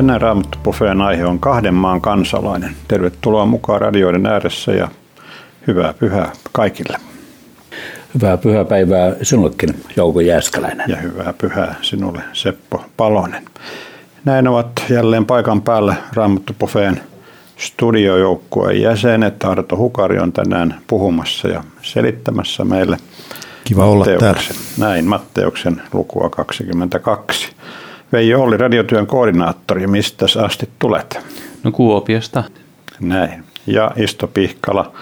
Tänään Raamattu Buffeen aihe on kahden maan kansalainen. Tervetuloa mukaan radioiden ääressä ja hyvää pyhää kaikille. Hyvää pyhäpäivää sinullekin, Jouko Jääskäläinen. Ja hyvää pyhää sinulle, Seppo Palonen. Näin ovat jälleen paikan päällä Raamattu Buffeen studiojoukkueen jäsenet. Arto Hukari on tänään puhumassa ja selittämässä meille Kiva olla täällä. Näin, Matteuksen lukua 22. Veijo oli radiotyön koordinaattori. Mistä asti tulet? No Kuopiosta. Näin. Ja Isto Pihkala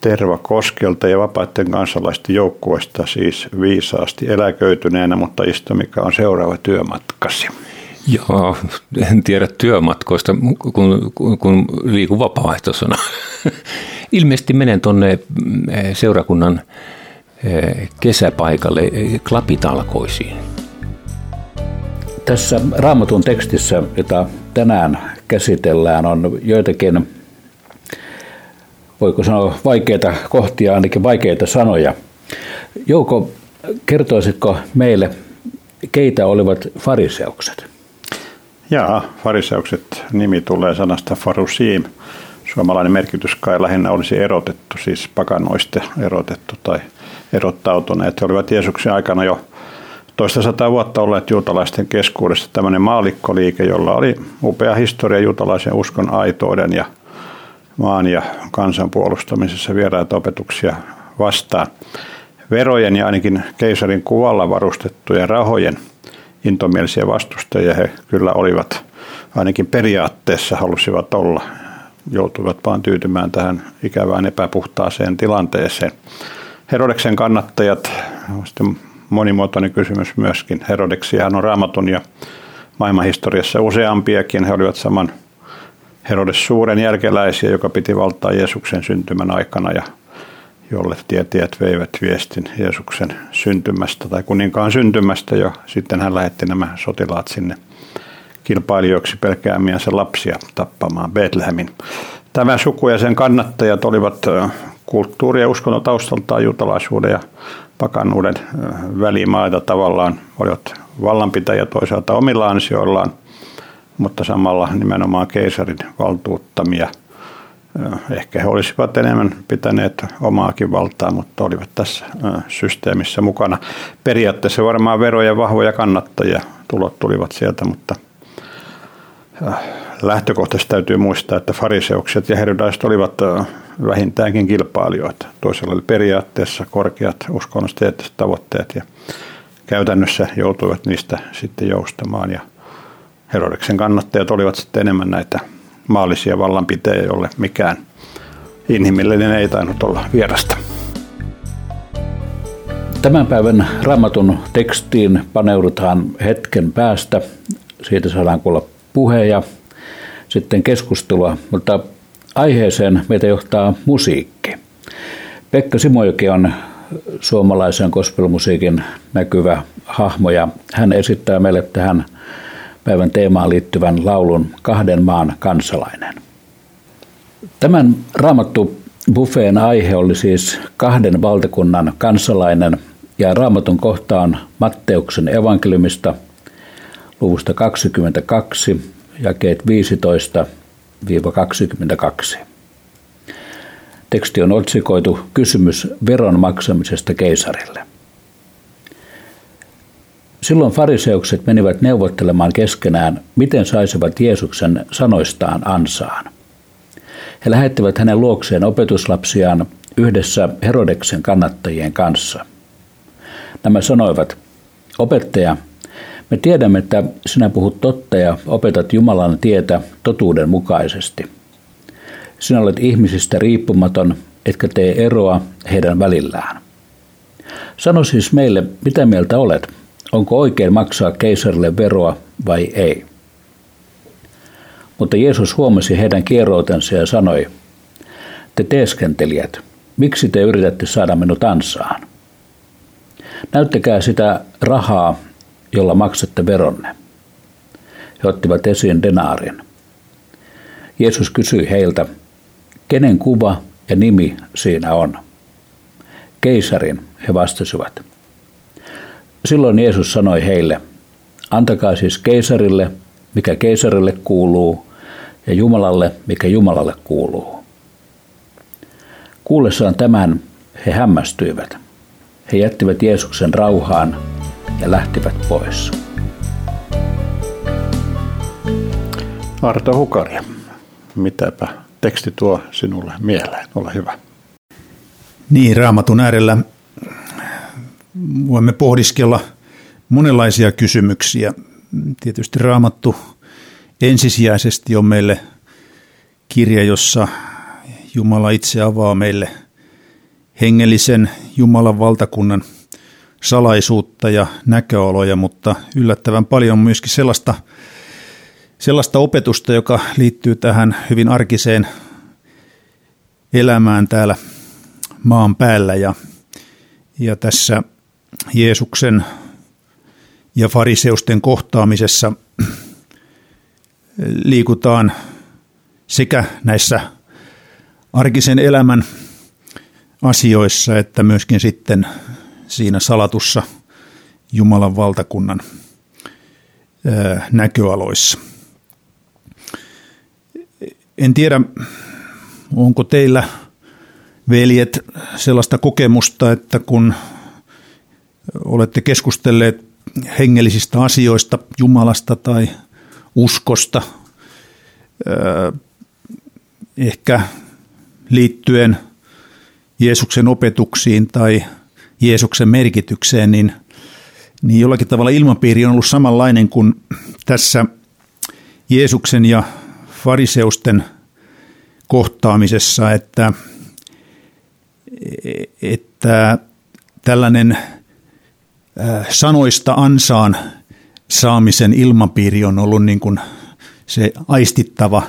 Terva Koskelta ja vapaiden kansalaisten joukkueesta siis viisaasti eläköityneenä, mutta Isto, mikä on seuraava työmatkasi? Joo, en tiedä työmatkoista, kun, kun, kun liikun vapaaehtoisena. Ilmeisesti menen tuonne eh, seurakunnan eh, kesäpaikalle eh, klapitalkoisiin. Tässä raamatun tekstissä, jota tänään käsitellään, on joitakin, voiko sanoa vaikeita kohtia, ainakin vaikeita sanoja. Jouko, kertoisitko meille, keitä olivat fariseukset? Jaa, fariseukset nimi tulee sanasta farusiim. Suomalainen merkitys kai lähinnä olisi erotettu, siis pakanoista erotettu tai erottautuneet. He olivat Jeesuksen aikana jo toista sata vuotta olleet juutalaisten keskuudessa tämmöinen maalikkoliike, jolla oli upea historia juutalaisen uskon aitouden ja maan ja kansan puolustamisessa vieraita opetuksia vastaan. Verojen ja ainakin keisarin kuvalla varustettujen rahojen intomielisiä vastustajia he kyllä olivat, ainakin periaatteessa halusivat olla, joutuivat vaan tyytymään tähän ikävään epäpuhtaaseen tilanteeseen. Herodeksen kannattajat, sitten monimuotoinen kysymys myöskin. Herodeksiahan on raamatun ja maailmanhistoriassa useampiakin. He olivat saman Herodes suuren jälkeläisiä, joka piti valtaa Jeesuksen syntymän aikana ja jolle tietäjät veivät viestin Jeesuksen syntymästä tai kuninkaan syntymästä jo. Sitten hän lähetti nämä sotilaat sinne kilpailijoiksi pelkäämiänsä lapsia tappamaan Betlehemin. Tämä suku ja sen kannattajat olivat kulttuuri- ja uskonnon taustaltaan juutalaisuuden ja pakanuuden välimaita tavallaan olivat vallanpitäjä toisaalta omilla ansioillaan, mutta samalla nimenomaan keisarin valtuuttamia. Ehkä he olisivat enemmän pitäneet omaakin valtaa, mutta olivat tässä systeemissä mukana. Periaatteessa varmaan veroja vahvoja kannattajia tulot tulivat sieltä, mutta lähtökohtaisesti täytyy muistaa, että fariseukset ja herodaiset olivat vähintäänkin kilpailijoita. Toisella oli periaatteessa korkeat uskonnolliset tavoitteet ja käytännössä joutuivat niistä sitten joustamaan. Ja Herodeksen kannattajat olivat sitten enemmän näitä maallisia vallanpitäjiä, jolle mikään inhimillinen ei tainnut olla vierasta. Tämän päivän raamatun tekstiin paneudutaan hetken päästä. Siitä saadaan kuulla puhe ja sitten keskustelua, mutta aiheeseen meitä johtaa musiikki. Pekka Simojoki on suomalaisen gospelmusiikin näkyvä hahmo ja hän esittää meille tähän päivän teemaan liittyvän laulun Kahden maan kansalainen. Tämän raamattu buffeen aihe oli siis kahden valtakunnan kansalainen ja raamatun kohtaan Matteuksen evankeliumista luvusta 22, jakeet 15 22. Teksti on otsikoitu Kysymys veron maksamisesta keisarille. Silloin fariseukset menivät neuvottelemaan keskenään, miten saisivat Jeesuksen sanoistaan ansaan. He lähettivät hänen luokseen opetuslapsiaan yhdessä Herodeksen kannattajien kanssa. Nämä sanoivat, opettaja, me tiedämme, että sinä puhut totta ja opetat Jumalan tietä totuuden mukaisesti. Sinä olet ihmisistä riippumaton, etkä tee eroa heidän välillään. Sano siis meille, mitä mieltä olet? Onko oikein maksaa keisarille veroa vai ei? Mutta Jeesus huomasi heidän kieroutensa ja sanoi, te teeskentelijät, miksi te yritätte saada minut ansaan? Näyttäkää sitä rahaa, jolla maksatte veronne. He ottivat esiin denaarin. Jeesus kysyi heiltä, kenen kuva ja nimi siinä on? Keisarin, he vastasivat. Silloin Jeesus sanoi heille, antakaa siis keisarille, mikä keisarille kuuluu, ja Jumalalle, mikä Jumalalle kuuluu. Kuullessaan tämän he hämmästyivät. He jättivät Jeesuksen rauhaan ja lähtivät pois. Arto Hukari, mitäpä teksti tuo sinulle mieleen? Ole hyvä. Niin, raamatun äärellä voimme pohdiskella monenlaisia kysymyksiä. Tietysti raamattu ensisijaisesti on meille kirja, jossa Jumala itse avaa meille hengellisen Jumalan valtakunnan salaisuutta ja näköoloja, mutta yllättävän paljon on myöskin sellaista, sellaista opetusta, joka liittyy tähän hyvin arkiseen elämään täällä maan päällä. Ja, ja tässä Jeesuksen ja fariseusten kohtaamisessa liikutaan sekä näissä arkisen elämän asioissa että myöskin sitten siinä salatussa Jumalan valtakunnan näköaloissa. En tiedä, onko teillä veljet sellaista kokemusta, että kun olette keskustelleet hengellisistä asioista, Jumalasta tai uskosta, ehkä liittyen Jeesuksen opetuksiin tai Jeesuksen merkitykseen, niin, niin jollakin tavalla ilmapiiri on ollut samanlainen kuin tässä Jeesuksen ja fariseusten kohtaamisessa, että, että tällainen sanoista ansaan saamisen ilmapiiri on ollut niin kuin se aistittava,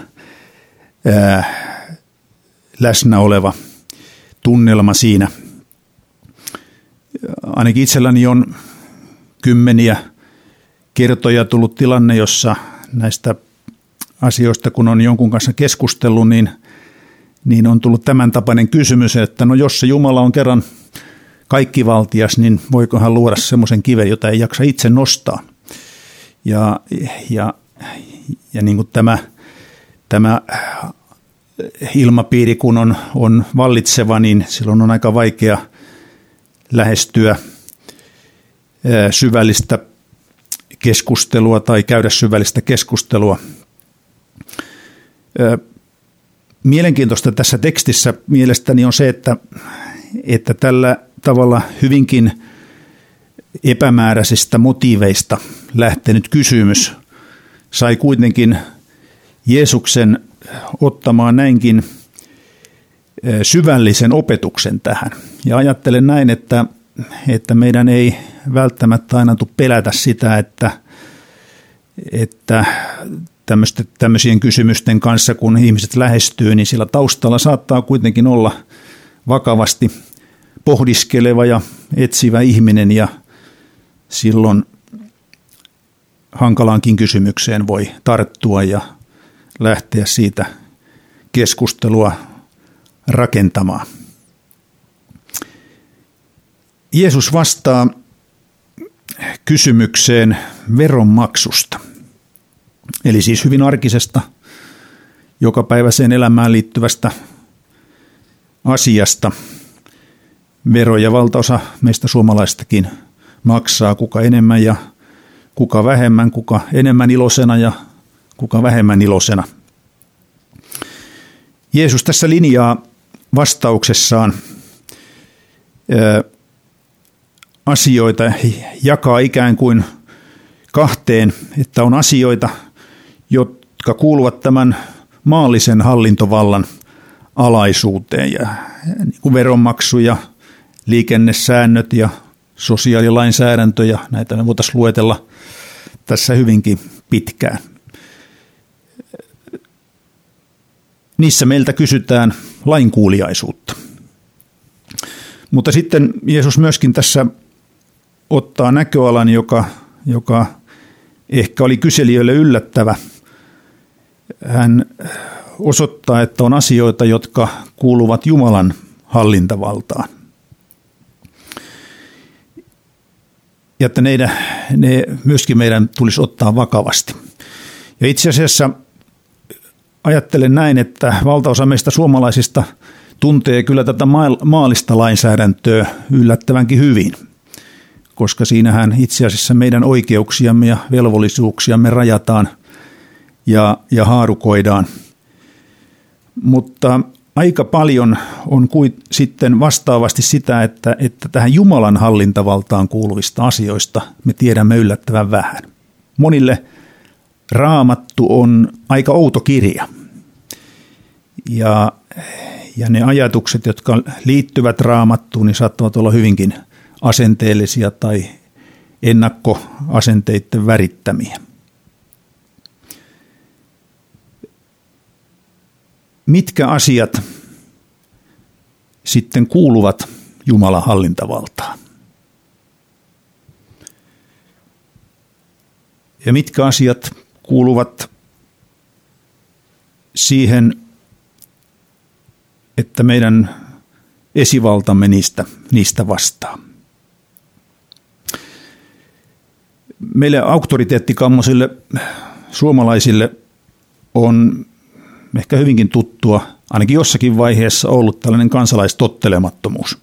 läsnä oleva tunnelma siinä. Ainakin itselläni on kymmeniä kertoja tullut tilanne, jossa näistä asioista, kun on jonkun kanssa keskustellut, niin, niin on tullut tämän tapainen kysymys, että no jos se Jumala on kerran kaikkivaltias, niin voiko hän luoda semmoisen kiven, jota ei jaksa itse nostaa. Ja, ja, ja niin kuin tämä, tämä ilmapiiri, kun on, on vallitseva, niin silloin on aika vaikea lähestyä syvällistä keskustelua tai käydä syvällistä keskustelua. Mielenkiintoista tässä tekstissä mielestäni on se, että, että tällä tavalla hyvinkin epämääräisistä motiiveista lähtenyt kysymys sai kuitenkin Jeesuksen ottamaan näinkin syvällisen opetuksen tähän. Ja ajattelen näin, että, että meidän ei välttämättä aina tule pelätä sitä, että, että tämmöisien kysymysten kanssa, kun ihmiset lähestyy, niin sillä taustalla saattaa kuitenkin olla vakavasti pohdiskeleva ja etsivä ihminen ja silloin hankalaankin kysymykseen voi tarttua ja lähteä siitä keskustelua rakentamaan. Jeesus vastaa kysymykseen veronmaksusta, eli siis hyvin arkisesta, jokapäiväiseen elämään liittyvästä asiasta. Veroja valtaosa meistä suomalaistakin maksaa, kuka enemmän ja kuka vähemmän, kuka enemmän ilosena ja kuka vähemmän ilosena. Jeesus tässä linjaa vastauksessaan asioita, jakaa ikään kuin kahteen, että on asioita, jotka kuuluvat tämän maallisen hallintovallan alaisuuteen ja niin kuin veronmaksu liikennesäännöt ja sosiaalilainsäädäntö ja näitä me voitaisiin luetella tässä hyvinkin pitkään. Niissä meiltä kysytään lainkuuliaisuutta. Mutta sitten Jeesus myöskin tässä ottaa näköalan, joka, joka ehkä oli kyselijöille yllättävä. Hän osoittaa, että on asioita, jotka kuuluvat Jumalan hallintavaltaan. Ja että ne, ne myöskin meidän tulisi ottaa vakavasti. Ja itse asiassa ajattelen näin, että valtaosa meistä suomalaisista tuntee kyllä tätä maallista lainsäädäntöä yllättävänkin hyvin, koska siinähän itse asiassa meidän oikeuksiamme ja velvollisuuksiamme rajataan ja, ja haarukoidaan. Mutta aika paljon on kuin sitten vastaavasti sitä, että, että tähän Jumalan hallintavaltaan kuuluvista asioista me tiedämme yllättävän vähän. Monille raamattu on aika outo kirja. Ja, ja ne ajatukset, jotka liittyvät raamattuun, niin saattavat olla hyvinkin asenteellisia tai ennakkoasenteiden värittämiä. mitkä asiat sitten kuuluvat Jumalan hallintavaltaan. Ja mitkä asiat kuuluvat siihen, että meidän esivaltamme niistä, niistä vastaa. Meille auktoriteettikammoisille suomalaisille on ehkä hyvinkin tuttua, ainakin jossakin vaiheessa ollut tällainen kansalaistottelemattomuus.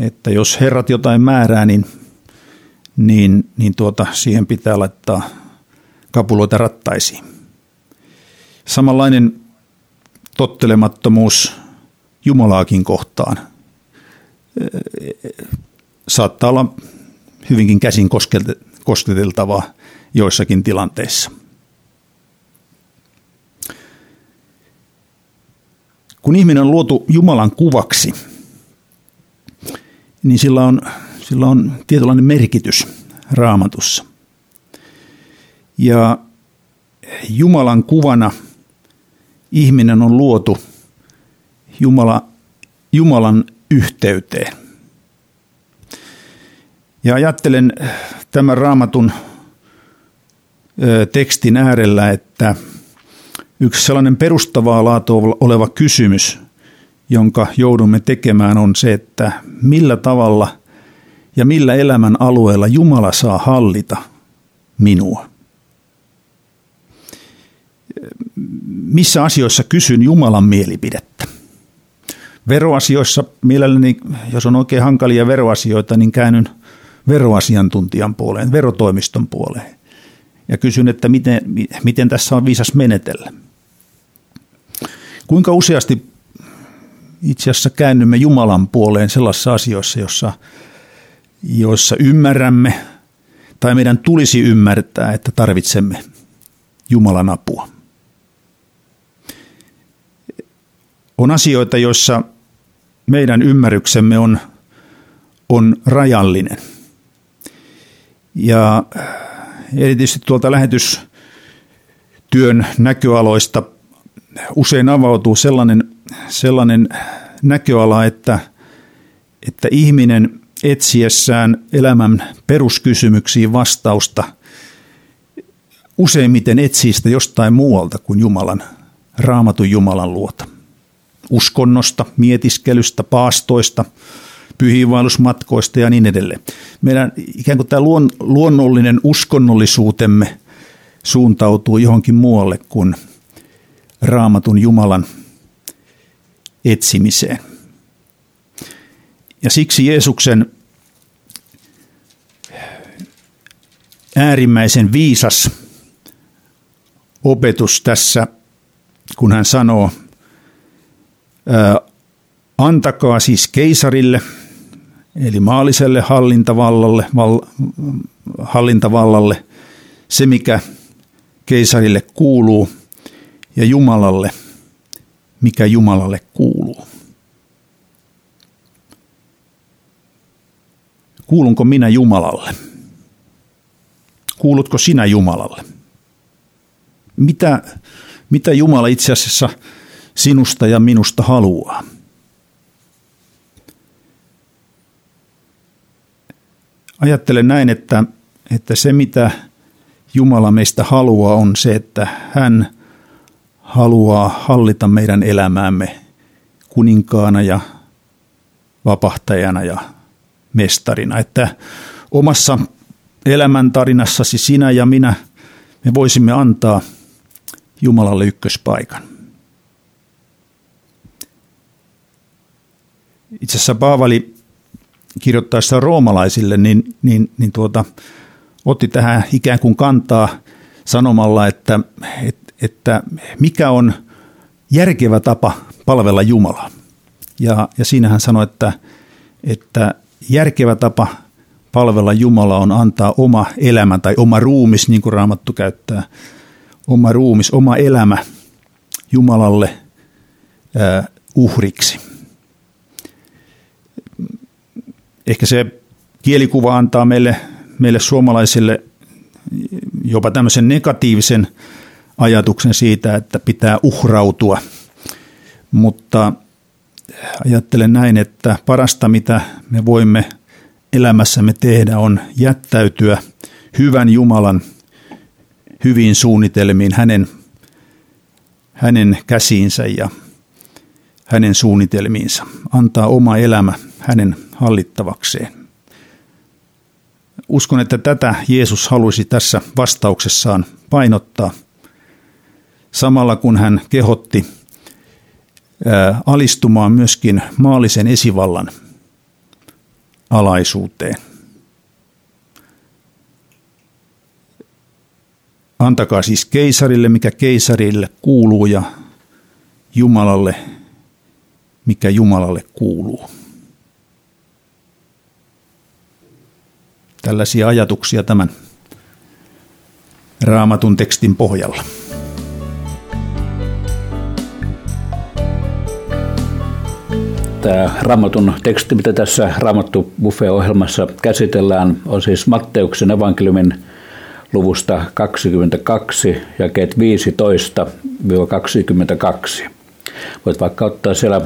Että jos herrat jotain määrää, niin, niin, niin tuota, siihen pitää laittaa kapuloita rattaisiin. Samanlainen tottelemattomuus Jumalaakin kohtaan saattaa olla hyvinkin käsin kosketeltavaa joissakin tilanteissa. Kun ihminen on luotu Jumalan kuvaksi, niin sillä on, sillä on tietynlainen merkitys raamatussa. Ja Jumalan kuvana ihminen on luotu Jumala, Jumalan yhteyteen. Ja ajattelen tämän raamatun tekstin äärellä, että – Yksi sellainen perustavaa laatua oleva kysymys, jonka joudumme tekemään, on se, että millä tavalla ja millä elämän alueella Jumala saa hallita minua. Missä asioissa kysyn Jumalan mielipidettä? Veroasioissa mielelläni, jos on oikein hankalia veroasioita, niin käännyn veroasiantuntijan puoleen, verotoimiston puoleen ja kysyn, että miten, miten tässä on viisas menetellä. Kuinka useasti itse asiassa käännymme Jumalan puoleen sellaisissa asioissa, jossa, joissa ymmärrämme tai meidän tulisi ymmärtää, että tarvitsemme Jumalan apua. On asioita, joissa meidän ymmärryksemme on, on rajallinen. Ja erityisesti tuolta lähetystyön näköaloista usein avautuu sellainen, sellainen näköala, että, että ihminen etsiessään elämän peruskysymyksiin vastausta useimmiten etsii sitä jostain muualta kuin Jumalan, raamatun Jumalan luota. Uskonnosta, mietiskelystä, paastoista, pyhiinvaellusmatkoista ja niin edelleen. Meidän ikään kuin tämä luon, luonnollinen uskonnollisuutemme suuntautuu johonkin muualle kuin raamatun Jumalan etsimiseen. Ja siksi Jeesuksen äärimmäisen viisas opetus tässä, kun hän sanoo, antakaa siis keisarille, eli maalliselle hallintavallalle, val, hallintavallalle se, mikä keisarille kuuluu – ja Jumalalle, mikä Jumalalle kuuluu. Kuulunko minä Jumalalle? Kuulutko sinä Jumalalle? Mitä, mitä Jumala itse asiassa sinusta ja minusta haluaa? Ajattelen näin, että, että se mitä Jumala meistä haluaa on se, että hän – haluaa hallita meidän elämäämme kuninkaana ja vapahtajana ja mestarina. Että omassa elämäntarinassasi sinä ja minä me voisimme antaa Jumalalle ykköspaikan. Itse asiassa Paavali kirjoittaessa roomalaisille, niin, niin, niin tuota, otti tähän ikään kuin kantaa sanomalla, että, että, että mikä on järkevä tapa palvella Jumalaa. Ja, ja siinä hän sanoi, että, että järkevä tapa palvella Jumalaa on antaa oma elämä tai oma ruumis, niin kuin Raamattu käyttää, oma ruumis, oma elämä Jumalalle äh, uhriksi. Ehkä se kielikuva antaa meille, meille suomalaisille jopa tämmöisen negatiivisen ajatuksen siitä, että pitää uhrautua. Mutta ajattelen näin, että parasta mitä me voimme elämässämme tehdä on jättäytyä hyvän Jumalan hyviin suunnitelmiin hänen, hänen käsiinsä ja hänen suunnitelmiinsa. Antaa oma elämä hänen hallittavakseen. Uskon, että tätä Jeesus halusi tässä vastauksessaan painottaa samalla kun hän kehotti alistumaan myöskin maallisen esivallan alaisuuteen. Antakaa siis keisarille, mikä keisarille kuuluu, ja Jumalalle, mikä Jumalalle kuuluu. Tällaisia ajatuksia tämän raamatun tekstin pohjalla. Tämä Raamatun teksti, mitä tässä Raamattu Buffet-ohjelmassa käsitellään, on siis Matteuksen evankeliumin luvusta 22, jakeet 15-22. Voit vaikka ottaa siellä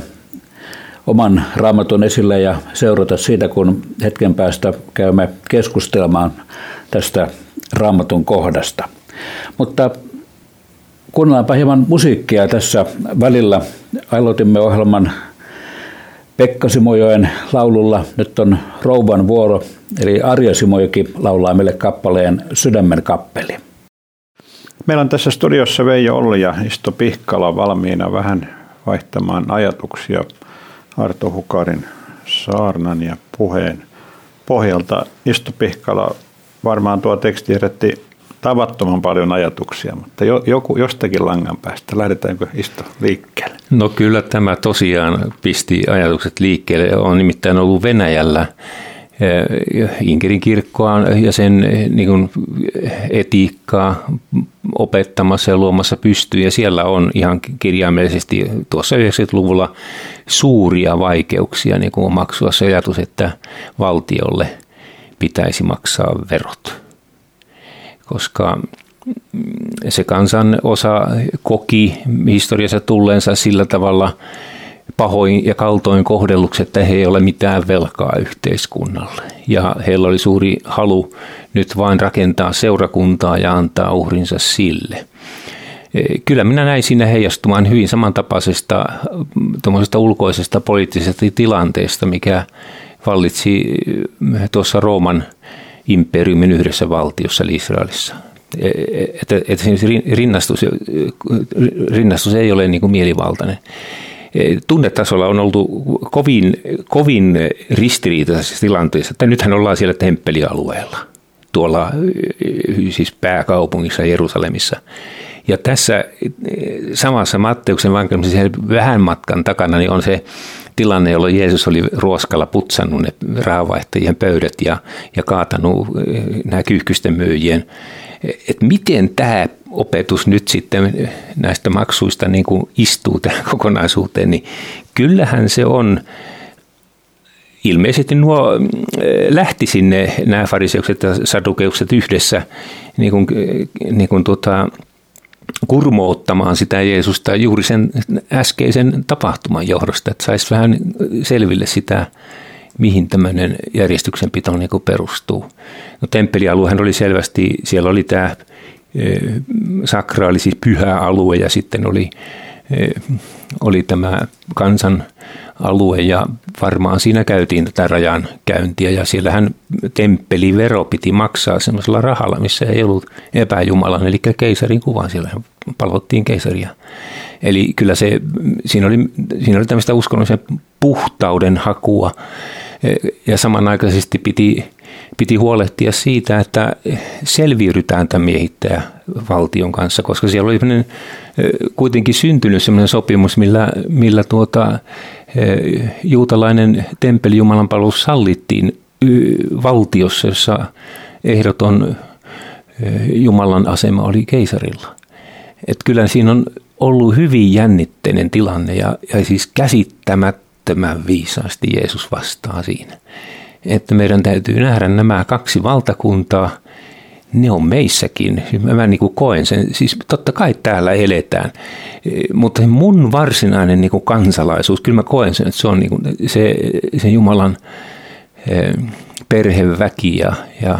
oman raamatun esille ja seurata siitä, kun hetken päästä käymme keskustelemaan tästä raamatun kohdasta. Mutta kuunnellaanpa hieman musiikkia tässä välillä. Aloitimme ohjelman Pekka Simojoen laululla. Nyt on rouvan vuoro, eli Arja Simojoki laulaa meille kappaleen Sydämen kappeli. Meillä on tässä studiossa Veijo Olli ja Isto Pihkala valmiina vähän vaihtamaan ajatuksia Arto Hukarin saarnan ja puheen pohjalta. Isto Pihkala, varmaan tuo teksti herätti tavattoman paljon ajatuksia, mutta jo, joku, jostakin langan päästä. Lähdetäänkö Isto liikkeelle? No kyllä tämä tosiaan pisti ajatukset liikkeelle. On nimittäin ollut Venäjällä Inkerin kirkkoa ja sen eh, niin kuin, etiikkaa opettamassa ja luomassa pystyyn. Ja siellä on ihan kirjaimellisesti tuossa 90-luvulla suuria vaikeuksia niin kuin maksua se ajatus, että valtiolle pitäisi maksaa verot koska se kansan osa koki historiassa tulleensa sillä tavalla pahoin ja kaltoin kohdelluksi, että he ei ole mitään velkaa yhteiskunnalle. Ja heillä oli suuri halu nyt vain rakentaa seurakuntaa ja antaa uhrinsa sille. E, kyllä minä näin siinä heijastumaan hyvin samantapaisesta ulkoisesta poliittisesta tilanteesta, mikä vallitsi tuossa Rooman imperiumin yhdessä valtiossa, eli Israelissa. Että, että rinnastus, rinnastus ei ole niin kuin mielivaltainen. Tunnetasolla on oltu kovin, kovin ristiriitaisessa tilanteessa, että nythän ollaan siellä temppelialueella, tuolla siis pääkaupungissa Jerusalemissa. Ja tässä samassa Matteuksen vankelmassa vähän matkan takana niin on se tilanne, jolloin Jeesus oli ruoskalla putsannut ne rahavaihtajien pöydät ja, ja kaatanut eh, nämä kyyhkysten myyjien. Että miten tämä opetus nyt sitten näistä maksuista niin kuin istuu tähän kokonaisuuteen, niin kyllähän se on. Ilmeisesti nuo eh, lähti sinne nämä fariseukset ja sadukeukset yhdessä niin kuin, niin kuin tota, kurmoottamaan sitä Jeesusta juuri sen äskeisen tapahtuman johdosta, että saisi vähän selville sitä, mihin tämmöinen järjestyksenpito niin perustuu. No, temppelialuehan oli selvästi, siellä oli tämä e, sakraali, siis pyhä alue ja sitten oli, e, oli tämä kansan alue ja varmaan siinä käytiin tätä rajan käyntiä ja siellähän temppelivero piti maksaa semmoisella rahalla, missä ei ollut epäjumalan, eli keisarin kuvan, siellä palvottiin keisaria. Eli kyllä se, siinä oli, siinä oli tämmöistä uskonnollisen puhtauden hakua ja samanaikaisesti piti, piti huolehtia siitä, että selviydytään tämän miehittäjävaltion kanssa, koska siellä oli kuitenkin syntynyt sellainen sopimus, millä, millä tuota, juutalainen temppelijumalan palvelus sallittiin valtiossa, jossa ehdoton Jumalan asema oli keisarilla. Et kyllä siinä on ollut hyvin jännitteinen tilanne ja, ja siis käsittämättömän viisaasti Jeesus vastaa siinä. Että meidän täytyy nähdä nämä kaksi valtakuntaa, ne on meissäkin. Mä niin kuin koen sen, siis totta kai täällä eletään, mutta mun varsinainen niin kuin kansalaisuus, kyllä mä koen sen, että se on niin kuin se, se Jumalan eh, perheväki ja, ja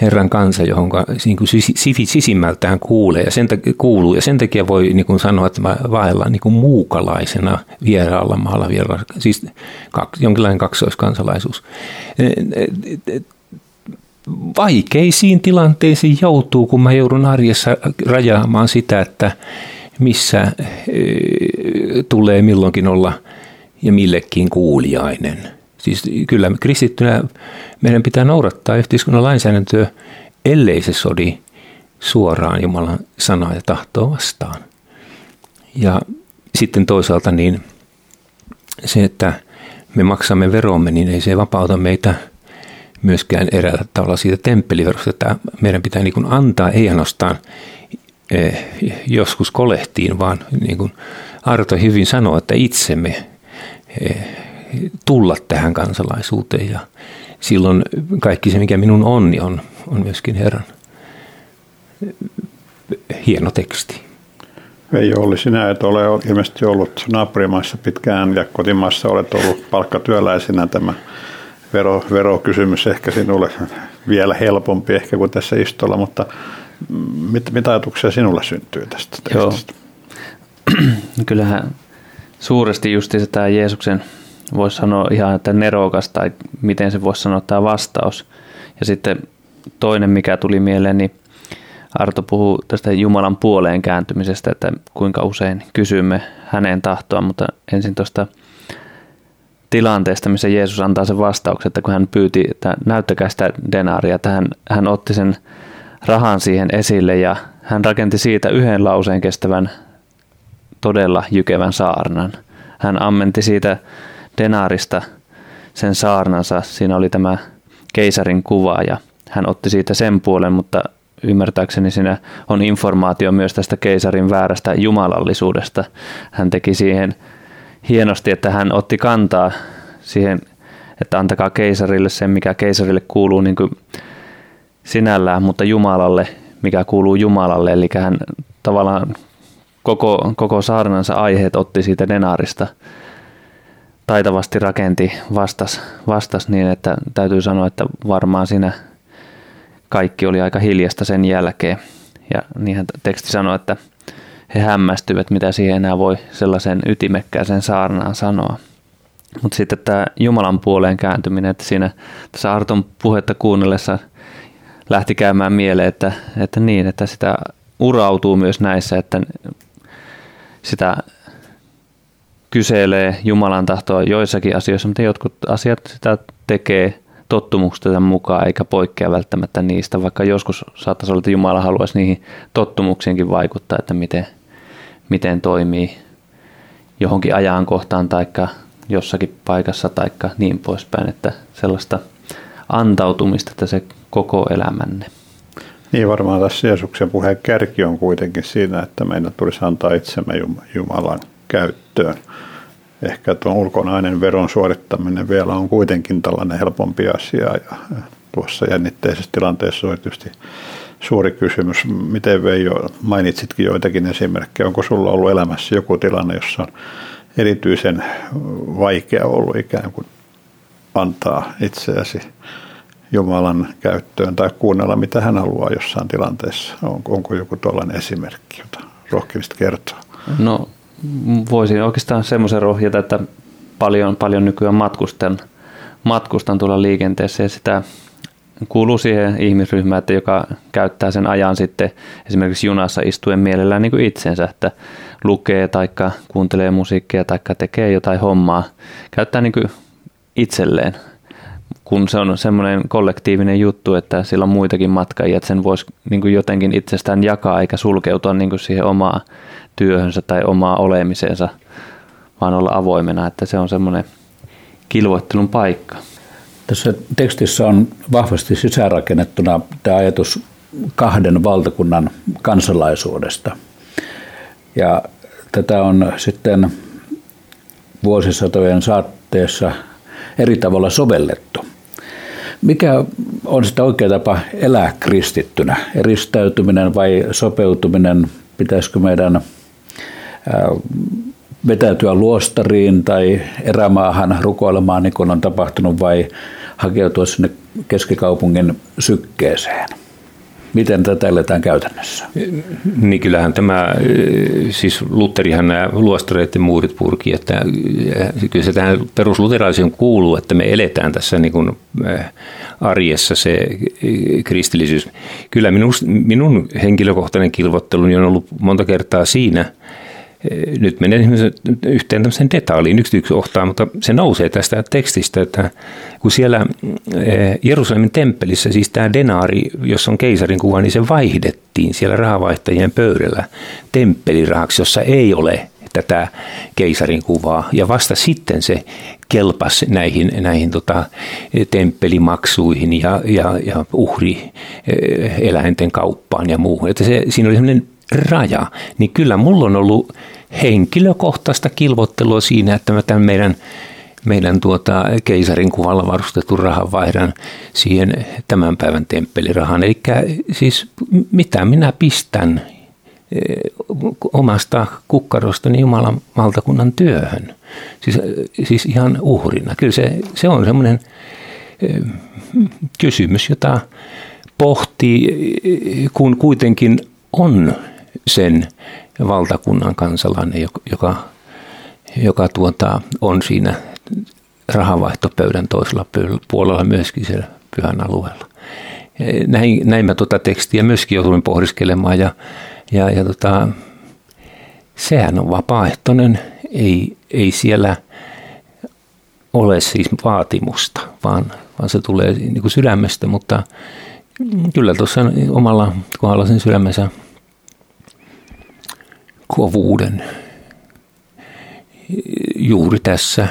Herran kansa, johon niin kuin sisimmältään kuulee ja sen takia, kuuluu. Ja sen takia voi niin kuin sanoa, että mä vaellan niin kuin muukalaisena vieraalla maalla, vieraalla, siis kaks, jonkinlainen kaksoiskansalaisuus. E, e, e, vaikeisiin tilanteisiin joutuu, kun mä joudun arjessa rajaamaan sitä, että missä tulee milloinkin olla ja millekin kuuliainen – Siis kyllä kristittynä meidän pitää noudattaa yhteiskunnan lainsäädäntöä, ellei se sodi suoraan Jumalan sanaa ja tahtoa vastaan. Ja sitten toisaalta niin se, että me maksamme veromme, niin ei se vapauta meitä myöskään eräällä tavalla siitä temppeliverosta. Että meidän pitää niin antaa, ei ainoastaan eh, joskus kolehtiin, vaan niin kuin Arto hyvin sanoo, että itsemme eh, tulla tähän kansalaisuuteen ja silloin kaikki se, mikä minun on, niin on, on myöskin Herran hieno teksti. Veijo oli sinä, että ole ilmeisesti ollut naapurimaissa pitkään ja kotimaassa olet ollut palkkatyöläisenä tämä vero, verokysymys ehkä sinulle vielä helpompi ehkä kuin tässä istolla, mutta mit, mitä ajatuksia sinulle syntyy tästä tekstistä? Joo. Kyllähän suuresti justi tämä Jeesuksen voisi sanoa ihan, että nerokas tai miten se voisi sanoa tämä vastaus. Ja sitten toinen, mikä tuli mieleen, niin Arto puhuu tästä Jumalan puoleen kääntymisestä, että kuinka usein kysymme hänen tahtoa, mutta ensin tuosta tilanteesta, missä Jeesus antaa sen vastauksen, että kun hän pyyti, että näyttäkää sitä denaaria, että hän, hän otti sen rahan siihen esille ja hän rakenti siitä yhden lauseen kestävän todella jykevän saarnan. Hän ammenti siitä Denaarista sen saarnansa. Siinä oli tämä keisarin kuva ja hän otti siitä sen puolen, mutta ymmärtääkseni siinä on informaatio myös tästä keisarin väärästä jumalallisuudesta. Hän teki siihen hienosti, että hän otti kantaa siihen, että antakaa keisarille sen, mikä keisarille kuuluu niin kuin sinällään, mutta Jumalalle, mikä kuuluu Jumalalle. Eli hän tavallaan koko, koko saarnansa aiheet otti siitä denaarista taitavasti rakenti vastas, vastas niin, että täytyy sanoa, että varmaan siinä kaikki oli aika hiljasta sen jälkeen. Ja niinhän teksti sanoi, että he hämmästyvät, mitä siihen enää voi sellaisen ytimekkääseen saarnaan sanoa. Mutta sitten tämä Jumalan puoleen kääntyminen, että siinä tässä Arton puhetta kuunnellessa lähti käymään mieleen, että, että niin, että sitä urautuu myös näissä, että sitä kyselee Jumalan tahtoa joissakin asioissa, mutta jotkut asiat sitä tekee tottumuksesta mukaan eikä poikkea välttämättä niistä, vaikka joskus saattaisi olla, että Jumala haluaisi niihin tottumuksiinkin vaikuttaa, että miten, miten toimii johonkin ajankohtaan tai jossakin paikassa tai niin poispäin, että sellaista antautumista, että se koko elämänne. Niin varmaan tässä Jeesuksen puheen kärki on kuitenkin siinä, että meidän tulisi antaa itsemme Jumalan käyttöön. Ehkä tuon ulkonainen veron suorittaminen vielä on kuitenkin tällainen helpompi asia ja tuossa jännitteisessä tilanteessa on tietysti suuri kysymys. Miten Veijo, mainitsitkin joitakin esimerkkejä, onko sulla ollut elämässä joku tilanne, jossa on erityisen vaikea ollut ikään kuin antaa itseäsi Jumalan käyttöön tai kuunnella, mitä hän haluaa jossain tilanteessa? Onko, onko joku tuollainen esimerkki, jota rohkeasti kertoa? No voisin oikeastaan semmoisen rohjata, että paljon, paljon nykyään matkustan, matkustan tuolla liikenteessä ja sitä kuuluu siihen ihmisryhmään, että joka käyttää sen ajan sitten esimerkiksi junassa istuen mielellään niin kuin itsensä, että lukee tai kuuntelee musiikkia tai tekee jotain hommaa, käyttää niin kuin itselleen, kun se on semmoinen kollektiivinen juttu, että sillä on muitakin matkajia, että sen voisi niin kuin jotenkin itsestään jakaa eikä sulkeutua niin kuin siihen omaa työhönsä tai omaa olemiseensa, vaan olla avoimena, että se on semmoinen kilvoittelun paikka. Tässä tekstissä on vahvasti sisäänrakennettuna tämä ajatus kahden valtakunnan kansalaisuudesta. Ja tätä on sitten vuosisatojen saatteessa eri tavalla sovellettu. Mikä on sitä oikea tapa elää kristittynä? Eristäytyminen vai sopeutuminen? Pitäisikö meidän vetäytyä luostariin tai erämaahan rukoilemaan, niin kuin on tapahtunut, vai hakeutua sinne keskikaupungin sykkeeseen? Miten tätä eletään käytännössä? Niin kyllähän tämä, siis Lutherihan nämä luostareet ja muurit purki, että kyllä se tähän perusluterilaisiin kuuluu, että me eletään tässä niin kuin arjessa se kristillisyys. Kyllä minun, minun henkilökohtainen kilvotteluni on ollut monta kertaa siinä, nyt menen yhteen tämmöiseen detailiin yksityiskohtaan, mutta se nousee tästä tekstistä, että kun siellä eh, Jerusalemin temppelissä, siis tämä denaari, jossa on keisarin kuva, niin se vaihdettiin siellä rahavaihtajien pöydällä temppelirahaksi, jossa ei ole tätä keisarin kuvaa. Ja vasta sitten se kelpasi näihin, näihin tota, temppelimaksuihin ja, ja, ja uhri eh, eläinten kauppaan ja muuhun. Että se, siinä oli sellainen raja, niin kyllä mulla on ollut henkilökohtaista kilvottelua siinä, että mä tämän meidän, meidän tuota keisarin kuvalla varustetun rahan vaihdan siihen tämän päivän temppelirahan. Eli siis mitä minä pistän eh, omasta kukkarostani Jumalan valtakunnan työhön. Siis, siis ihan uhrina. Kyllä se, se on semmoinen eh, kysymys, jota pohtii, eh, kun kuitenkin on sen valtakunnan kansalainen, joka, joka tuota, on siinä rahavaihtopöydän toisella puolella myöskin siellä pyhän alueella. Näin, näin mä tuota tekstiä myöskin joutuin pohdiskelemaan ja, ja, ja tota, sehän on vapaaehtoinen, ei, ei siellä ole siis vaatimusta, vaan, vaan se tulee niin kuin sydämestä, mutta kyllä tuossa omalla kohdalla sen sydämensä kovuuden juuri tässä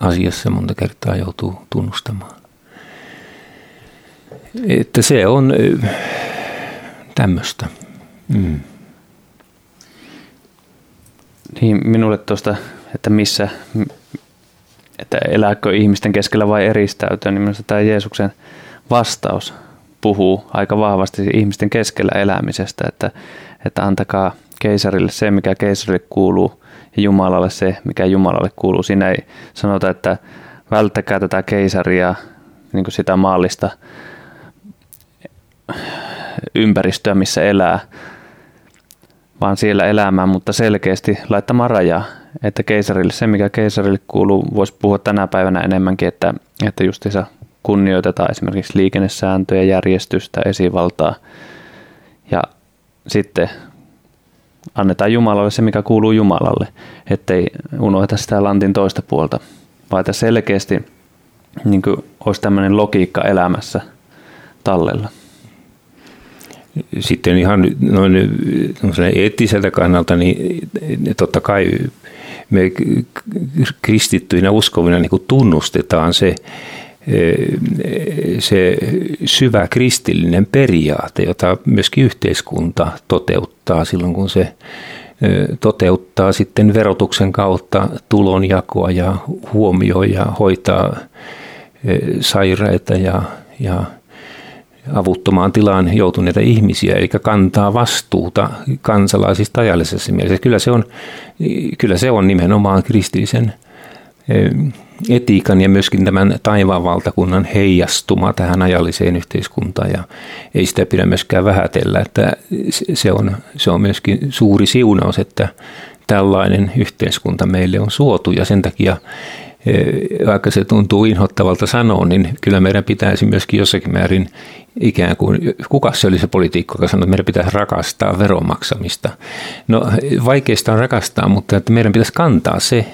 asiassa monta kertaa joutuu tunnustamaan. Että se on tämmöistä. Mm. Niin, minulle tuosta, että missä, että elääkö ihmisten keskellä vai eristäytyä, niin minusta tämä Jeesuksen vastaus puhuu aika vahvasti ihmisten keskellä elämisestä, että, että antakaa – keisarille se, mikä keisarille kuuluu, ja Jumalalle se, mikä Jumalalle kuuluu. Siinä ei sanota, että välttäkää tätä keisaria, niin kuin sitä maallista ympäristöä, missä elää, vaan siellä elämään, mutta selkeästi laittamaan rajaa, että keisarille se, mikä keisarille kuuluu, voisi puhua tänä päivänä enemmänkin, että, että justiinsa kunnioitetaan esimerkiksi liikennesääntöjä, järjestystä, esivaltaa ja sitten annetaan Jumalalle se, mikä kuuluu Jumalalle, ettei unohda sitä lantin toista puolta, vaan että selkeästi niin kuin olisi tämmöinen logiikka elämässä tallella. Sitten ihan noin eettiseltä kannalta, niin totta kai me kristittyinä uskovina niin tunnustetaan se, se syvä kristillinen periaate, jota myöskin yhteiskunta toteuttaa silloin, kun se toteuttaa sitten verotuksen kautta tulonjakoa ja huomioi ja hoitaa sairaita ja, ja avuttomaan tilaan joutuneita ihmisiä, eli kantaa vastuuta kansalaisista ajallisessa mielessä. Kyllä se on, kyllä se on nimenomaan kristillisen etiikan ja myöskin tämän taivaan valtakunnan heijastuma tähän ajalliseen yhteiskuntaan. Ja ei sitä pidä myöskään vähätellä, että se on, se on myöskin suuri siunaus, että tällainen yhteiskunta meille on suotu. Ja sen takia vaikka se tuntuu inhottavalta sanoa, niin kyllä meidän pitäisi myöskin jossakin määrin ikään kuin, kuka se oli se poliitikko, joka sanoi, että meidän pitäisi rakastaa veronmaksamista. No vaikeista on rakastaa, mutta että meidän pitäisi kantaa se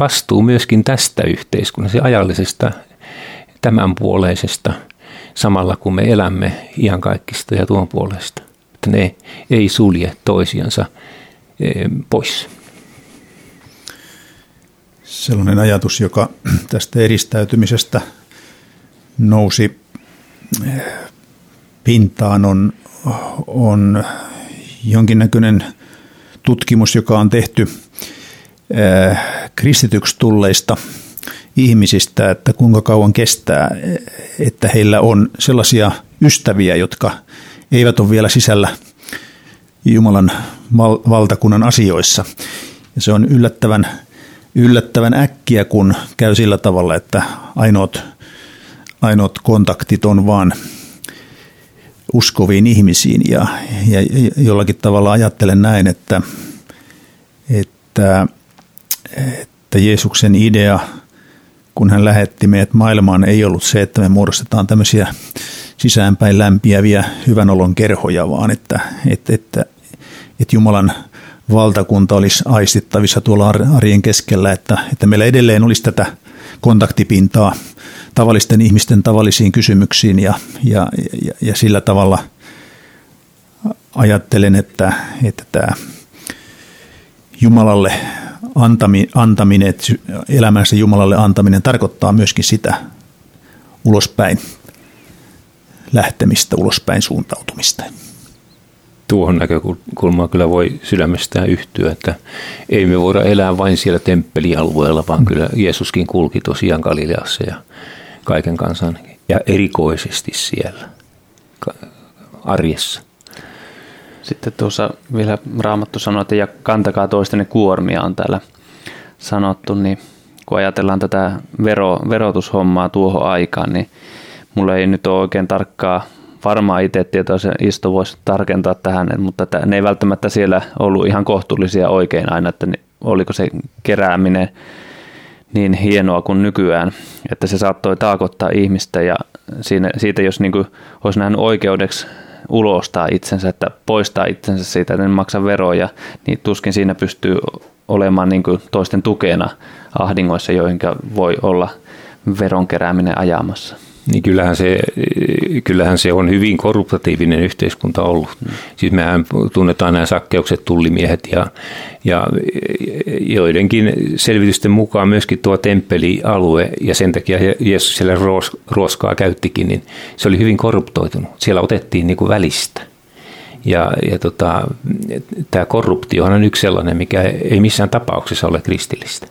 vastuu myöskin tästä yhteiskunnasta, ajallisesta tämänpuoleisesta, samalla kun me elämme iankaikkista ja tuon puolesta. Että ne ei sulje toisiansa pois sellainen ajatus, joka tästä eristäytymisestä nousi eh, pintaan, on, on jonkinnäköinen tutkimus, joka on tehty eh, kristityksi tulleista ihmisistä, että kuinka kauan kestää, että heillä on sellaisia ystäviä, jotka eivät ole vielä sisällä Jumalan valtakunnan asioissa. Ja se on yllättävän yllättävän äkkiä, kun käy sillä tavalla, että ainoat, ainoat kontaktit on vaan uskoviin ihmisiin. Ja, ja jollakin tavalla ajattelen näin, että, että, että Jeesuksen idea, kun hän lähetti meidät maailmaan, ei ollut se, että me muodostetaan tämmöisiä sisäänpäin lämpiäviä hyvän olon kerhoja, vaan että, että, että, että Jumalan valtakunta olisi aistittavissa tuolla arjen keskellä, että, että meillä edelleen olisi tätä kontaktipintaa tavallisten ihmisten tavallisiin kysymyksiin ja, ja, ja, ja sillä tavalla ajattelen, että, että tämä Jumalalle antami, antaminen, elämänsä Jumalalle antaminen tarkoittaa myöskin sitä ulospäin lähtemistä, ulospäin suuntautumista tuohon näkökulmaan kyllä voi sydämestään yhtyä, että ei me voida elää vain siellä temppelialueella, vaan kyllä Jeesuskin kulki tosiaan Galileassa ja kaiken kansan ja erikoisesti siellä arjessa. Sitten tuossa vielä Raamattu sanoi, että ja kantakaa toistenne kuormia on täällä sanottu, niin kun ajatellaan tätä vero, verotushommaa tuohon aikaan, niin mulla ei nyt ole oikein tarkkaa varmaan itse tietoisen istu voisi tarkentaa tähän, mutta ne ei välttämättä siellä ollut ihan kohtuullisia oikein aina, että oliko se kerääminen niin hienoa kuin nykyään, että se saattoi taakottaa ihmistä ja siinä, siitä jos niin olisi nähnyt oikeudeksi ulostaa itsensä, että poistaa itsensä siitä, että ne maksa veroja, niin tuskin siinä pystyy olemaan niin kuin toisten tukena ahdingoissa, joihin voi olla veronkerääminen ajamassa niin kyllähän se, kyllähän se on hyvin korruptatiivinen yhteiskunta ollut. Mm. Siis mehän tunnetaan nämä sakkeukset, tullimiehet ja, ja joidenkin selvitysten mukaan myöskin tuo temppelialue ja sen takia Jeesus siellä ruoskaa käyttikin, niin se oli hyvin korruptoitunut. Siellä otettiin niin kuin välistä. Ja, ja tota, tämä korruptiohan on yksi sellainen, mikä ei missään tapauksessa ole kristillistä.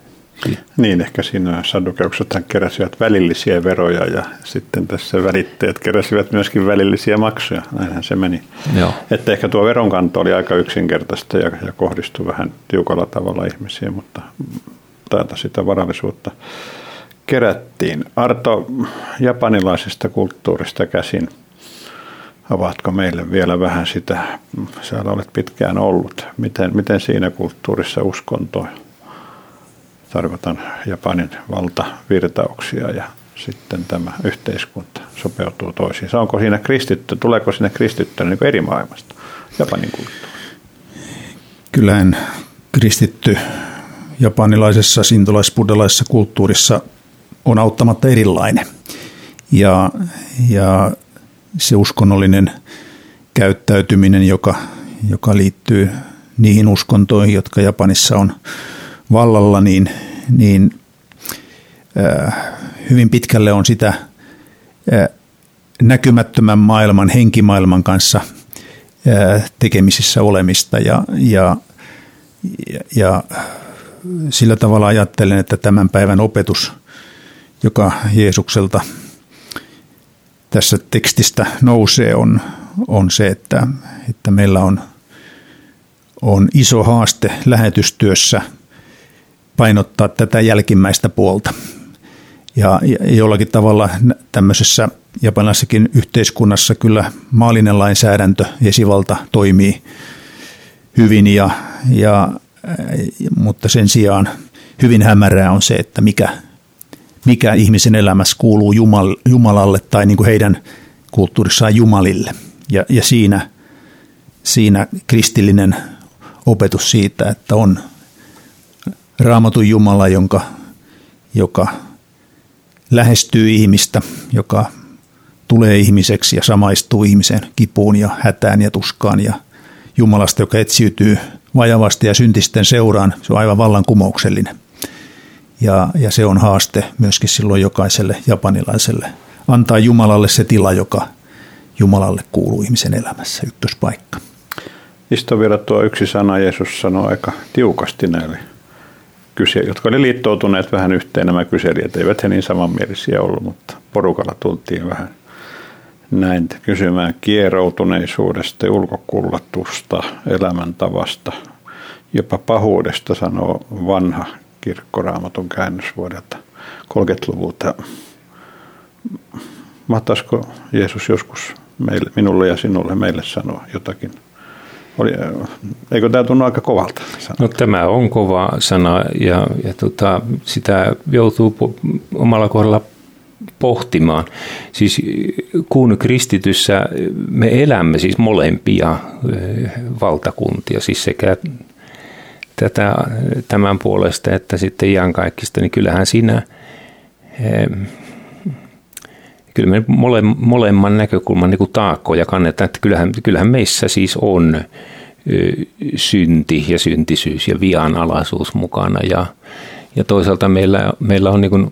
Niin, ehkä siinä sadukeukset keräsivät välillisiä veroja ja sitten tässä välittäjät keräsivät myöskin välillisiä maksuja. Näinhän se meni. Joo. Että ehkä tuo veronkanto oli aika yksinkertaista ja, ja kohdistui vähän tiukalla tavalla ihmisiin, mutta täältä sitä varallisuutta kerättiin. Arto, japanilaisesta kulttuurista käsin, Avatko meille vielä vähän sitä, sä olet pitkään ollut, miten, miten siinä kulttuurissa uskonto tarkoitan Japanin valtavirtauksia ja sitten tämä yhteiskunta sopeutuu toisiinsa. Onko siinä kristitty, tuleeko sinne kristitty niin eri maailmasta, Japanin kulttuuri? Kyllähän kristitty japanilaisessa sintolais kulttuurissa on auttamatta erilainen. Ja, ja se uskonnollinen käyttäytyminen, joka, joka liittyy niihin uskontoihin, jotka Japanissa on vallalla, niin, niin hyvin pitkälle on sitä näkymättömän maailman, henkimaailman kanssa tekemisissä olemista. Ja, ja, ja sillä tavalla ajattelen, että tämän päivän opetus, joka Jeesukselta tässä tekstistä nousee, on, on se, että, että meillä on, on iso haaste lähetystyössä – painottaa tätä jälkimmäistä puolta. Ja, jollakin tavalla tämmöisessä japanilaisessakin yhteiskunnassa kyllä maallinen lainsäädäntö, esivalta toimii hyvin, ja, ja, mutta sen sijaan hyvin hämärää on se, että mikä, mikä ihmisen elämässä kuuluu Jumal, Jumalalle tai niin kuin heidän kulttuurissaan Jumalille. Ja, ja siinä, siinä kristillinen opetus siitä, että on raamatun Jumala, jonka, joka lähestyy ihmistä, joka tulee ihmiseksi ja samaistuu ihmisen kipuun ja hätään ja tuskaan ja Jumalasta, joka etsiytyy vajavasti ja syntisten seuraan. Se on aivan vallankumouksellinen. Ja, ja se on haaste myöskin silloin jokaiselle japanilaiselle. Antaa Jumalalle se tila, joka Jumalalle kuuluu ihmisen elämässä, ykköspaikka. vielä tuo yksi sana Jeesus sanoi aika tiukasti näille jotka oli liittoutuneet vähän yhteen nämä kyselijät. Eivät he niin samanmielisiä ollut, mutta porukalla tultiin vähän näin kysymään kieroutuneisuudesta, ulkokullatusta, elämäntavasta, jopa pahuudesta, sanoo vanha kirkkoraamatun käännös vuodelta 30-luvulta. Mahtaisiko Jeesus joskus meille, minulle ja sinulle meille sanoa jotakin? Oli, eikö tämä tunnu aika kovalta? No tämä on kova sana ja, ja tota, sitä joutuu omalla kohdalla pohtimaan. Siis kun kristityssä me elämme siis molempia eh, valtakuntia, siis sekä tätä, tämän puolesta että sitten iankaikkista, niin kyllähän siinä, eh, kyllä me mole, molemman näkökulman niin kuin taakkoja kannetaan, että kyllähän, kyllähän meissä siis on synti ja syntisyys ja vianalaisuus mukana ja, ja toisaalta meillä, meillä on niin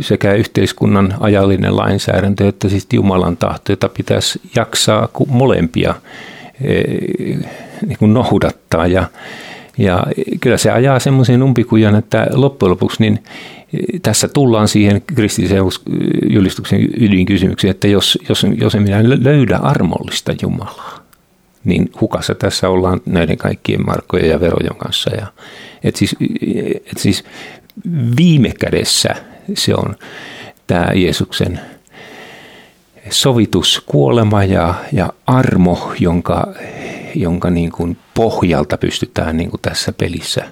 sekä yhteiskunnan ajallinen lainsäädäntö että siis Jumalan tahto, jota pitäisi jaksaa molempia niin kuin noudattaa. Ja, ja kyllä se ajaa semmoisen umpikujan, että loppujen lopuksi niin tässä tullaan siihen kristillisen julistuksen ydinkysymykseen, että jos, jos, jos en minä löydä armollista Jumalaa, niin hukassa tässä ollaan näiden kaikkien markkojen ja verojen kanssa. Ja, et siis, et siis viime kädessä se on tämä Jeesuksen sovitus, kuolema ja, ja armo, jonka, jonka niin kuin pohjalta pystytään niin kuin tässä pelissä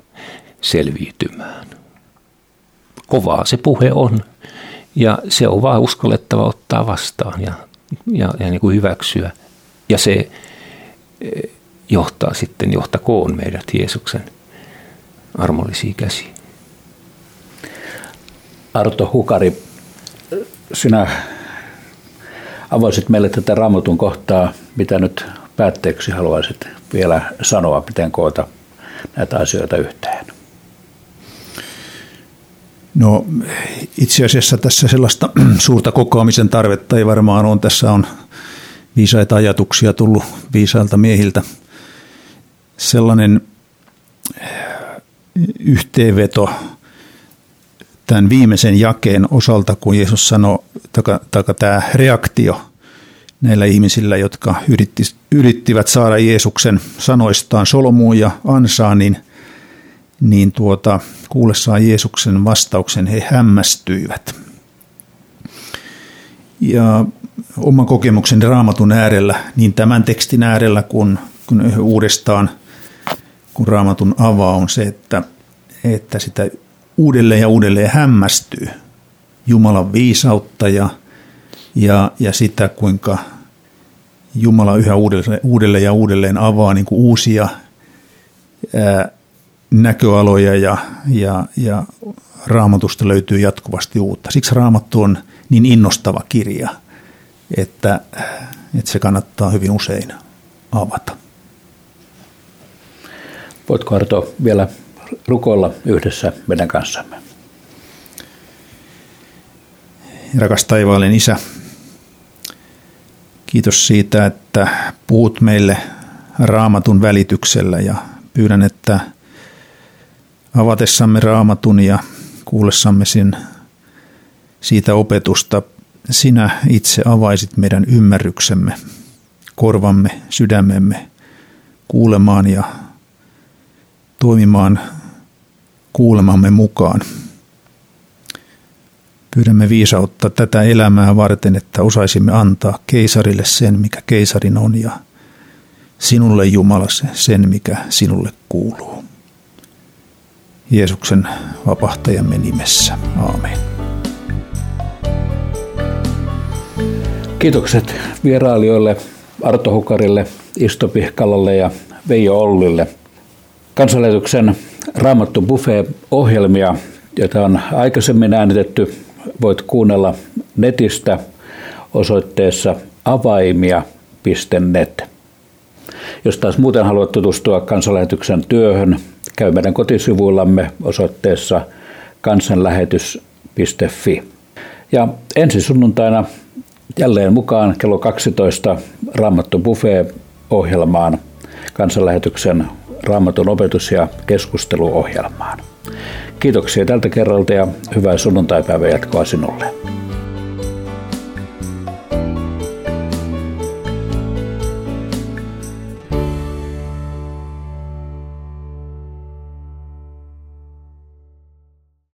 selviytymään. Kovaa se puhe on ja se on vaan uskallettava ottaa vastaan ja, ja, ja niin kuin hyväksyä. Ja se eh, johtaa sitten, johtakoon meidät Jeesuksen armollisiin käsiin. Arto Hukari, sinä avoisit meille tätä raamatun kohtaa, mitä nyt päätteeksi haluaisit vielä sanoa, miten koota näitä asioita yhteen? No itse asiassa tässä sellaista suurta kokoamisen tarvetta ei varmaan ole. Tässä on viisaita ajatuksia tullut viisailta miehiltä. Sellainen yhteenveto tämän viimeisen jakeen osalta, kun Jeesus sanoi, taka, taka tämä reaktio näillä ihmisillä, jotka yritti, yrittivät saada Jeesuksen sanoistaan solmuun ja ansaan, niin, niin tuota, kuullessaan Jeesuksen vastauksen he hämmästyivät. Ja oman kokemuksen raamatun äärellä, niin tämän tekstin äärellä kuin, kun uudestaan, kun raamatun avaa, on se, että, että sitä uudelleen ja uudelleen hämmästyy Jumalan viisautta ja, ja, ja sitä, kuinka Jumala yhä uudelleen, uudelleen ja uudelleen avaa niin kuin uusia ää, näköaloja ja, ja, ja raamatusta löytyy jatkuvasti uutta. Siksi raamattu on niin innostava kirja, että, että se kannattaa hyvin usein avata. Voitko Arto vielä rukoilla yhdessä meidän kanssamme. Rakas taivaallinen Isä, kiitos siitä, että puhut meille raamatun välityksellä ja pyydän, että avatessamme raamatun ja kuullessamme sen siitä opetusta, sinä itse avaisit meidän ymmärryksemme, korvamme, sydämemme kuulemaan ja toimimaan kuulemamme mukaan. Pyydämme viisautta tätä elämää varten, että osaisimme antaa keisarille sen, mikä keisarin on, ja sinulle Jumala sen, mikä sinulle kuuluu. Jeesuksen vapahtajamme nimessä. Aamen. Kiitokset vierailijoille, Arto Hukarille, Isto Pihkalalle ja Veijo Ollille. Kansanlähetyksen Raamattu Buffet-ohjelmia, joita on aikaisemmin äänitetty, voit kuunnella netistä osoitteessa avaimia.net. Jos taas muuten haluat tutustua kansanlähetyksen työhön, käy meidän kotisivuillamme osoitteessa kansanlähetys.fi. Ja ensi sunnuntaina jälleen mukaan kello 12 Raamattu Buffet-ohjelmaan, kansanlähetyksen Raamatun opetus- ja keskusteluohjelmaan. Kiitoksia tältä kerralta ja hyvää sunnuntaipäivän jatkoa sinulle.